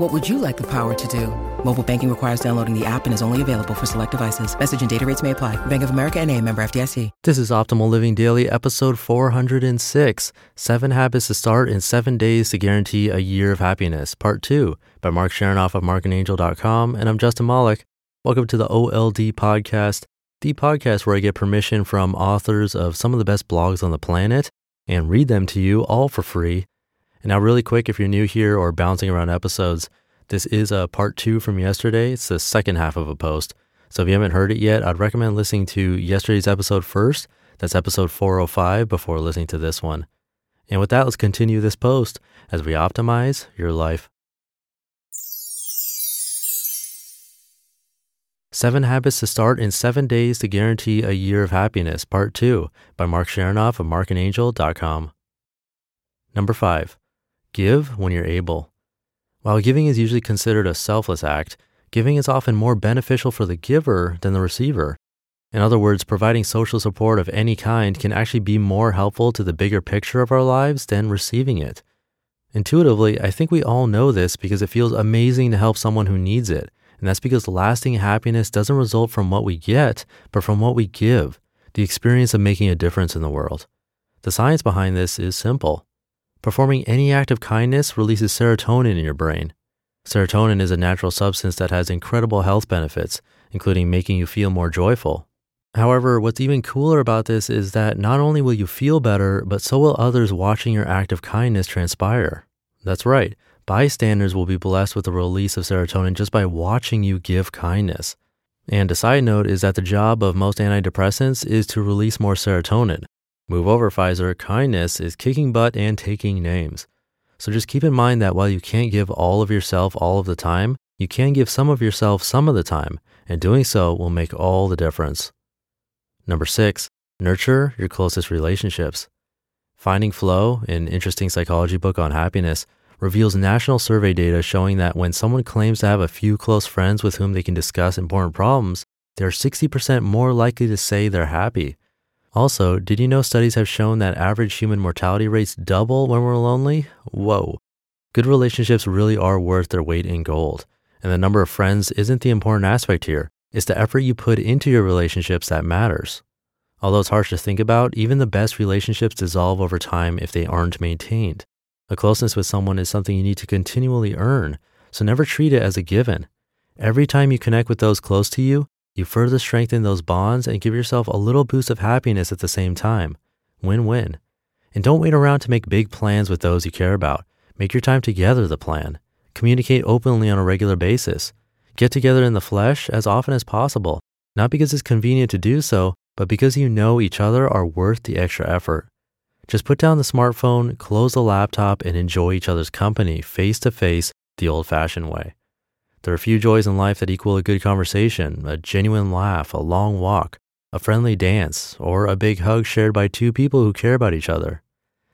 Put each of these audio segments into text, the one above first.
What would you like the power to do? Mobile banking requires downloading the app and is only available for select devices. Message and data rates may apply. Bank of America and a member FDIC. This is Optimal Living Daily, episode 406 Seven Habits to Start in Seven Days to Guarantee a Year of Happiness, Part 2 by Marc Chernoff of marcandangel.com. And I'm Justin Malik. Welcome to the OLD podcast, the podcast where I get permission from authors of some of the best blogs on the planet and read them to you all for free. And now, really quick, if you're new here or bouncing around episodes, this is a part two from yesterday. It's the second half of a post. So if you haven't heard it yet, I'd recommend listening to yesterday's episode first. That's episode 405 before listening to this one. And with that, let's continue this post as we optimize your life. Seven Habits to Start in Seven Days to Guarantee a Year of Happiness, Part 2 by Marc Chernoff of marcandangel.com. Number 5. Give when you're able. While giving is usually considered a selfless act, giving is often more beneficial for the giver than the receiver. In other words, providing social support of any kind can actually be more helpful to the bigger picture of our lives than receiving it. Intuitively, I think we all know this because it feels amazing to help someone who needs it and that's because lasting happiness doesn't result from what we get, but from what we give, the experience of making a difference in the world. The science behind this is simple. Performing any act of kindness releases serotonin in your brain. Serotonin is a natural substance that has incredible health benefits, including making you feel more joyful. However, what's even cooler about this is that not only will you feel better, but so will others watching your act of kindness transpire. That's right. Bystanders will be blessed with the release of serotonin just by watching you give kindness. And a side note is that the job of most antidepressants is to release more serotonin. Move over, Pfizer. Kindness is kicking butt and taking names. So just keep in mind that while you can't give all of yourself all of the time, you can give some of yourself some of the time, and doing so will make all the difference. Number six, nurture your closest relationships. Finding Flow, an interesting psychology book on happiness, reveals national survey data showing that when someone claims to have a few close friends with whom they can discuss important problems, they're 60% more likely to say they're happy. Also, did you know studies have shown that average human mortality rates double when we're lonely? Whoa. Good relationships really are worth their weight in gold. And the number of friends isn't the important aspect here. It's the effort you put into your relationships that matters. Although it's harsh to think about, even the best relationships dissolve over time if they aren't maintained. A closeness with someone is something you need to continually earn, so never treat it as a given. Every time you connect with those close to you, you further strengthen those bonds and give yourself a little boost of happiness at the same time. Win win. And don't wait around to make big plans with those you care about. Make your time together the plan. Communicate openly on a regular basis. Get together in the flesh as often as possible, not because it's convenient to do so, but because you know each other are worth the extra effort. Just put down the smartphone, close the laptop, and enjoy each other's company face to face the old fashioned way. There are few joys in life that equal a good conversation, a genuine laugh, a long walk, a friendly dance, or a big hug shared by two people who care about each other.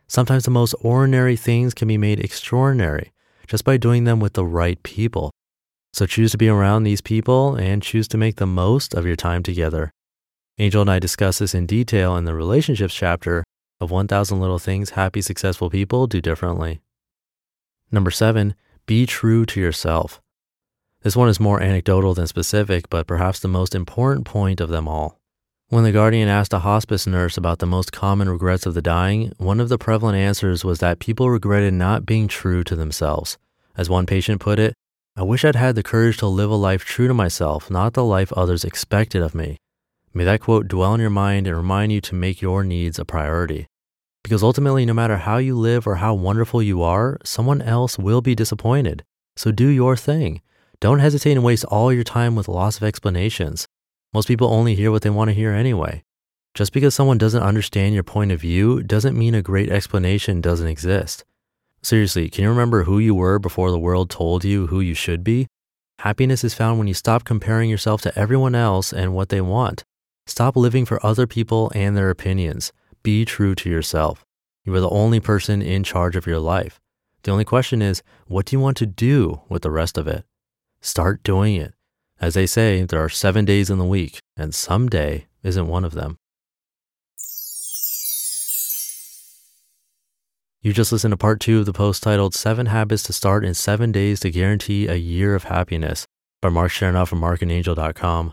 Sometimes the most ordinary things can be made extraordinary just by doing them with the right people. So choose to be around these people and choose to make the most of your time together. Angel and I discuss this in detail in the relationships chapter of 1000 Little Things Happy, Successful People Do Differently. Number seven, be true to yourself. This one is more anecdotal than specific, but perhaps the most important point of them all. When the Guardian asked a hospice nurse about the most common regrets of the dying, one of the prevalent answers was that people regretted not being true to themselves. As one patient put it, I wish I'd had the courage to live a life true to myself, not the life others expected of me. May that quote dwell in your mind and remind you to make your needs a priority. Because ultimately, no matter how you live or how wonderful you are, someone else will be disappointed. So do your thing. Don't hesitate and waste all your time with lots of explanations. Most people only hear what they want to hear anyway. Just because someone doesn't understand your point of view doesn't mean a great explanation doesn't exist. Seriously, can you remember who you were before the world told you who you should be? Happiness is found when you stop comparing yourself to everyone else and what they want. Stop living for other people and their opinions. Be true to yourself. You are the only person in charge of your life. The only question is, what do you want to do with the rest of it? Start doing it. As they say, there are seven days in the week, and some day isn't one of them. You just listened to part two of the post titled Seven Habits to Start in Seven Days to Guarantee a Year of Happiness by Marc Chernoff from marcandangel.com.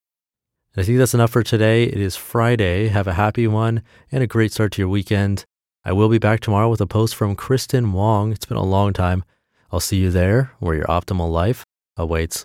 I think that's enough for today. It is Friday. Have a happy one and a great start to your weekend. I will be back tomorrow with a post from Kristen Wong. It's been a long time. I'll see you there where your optimal life awaits.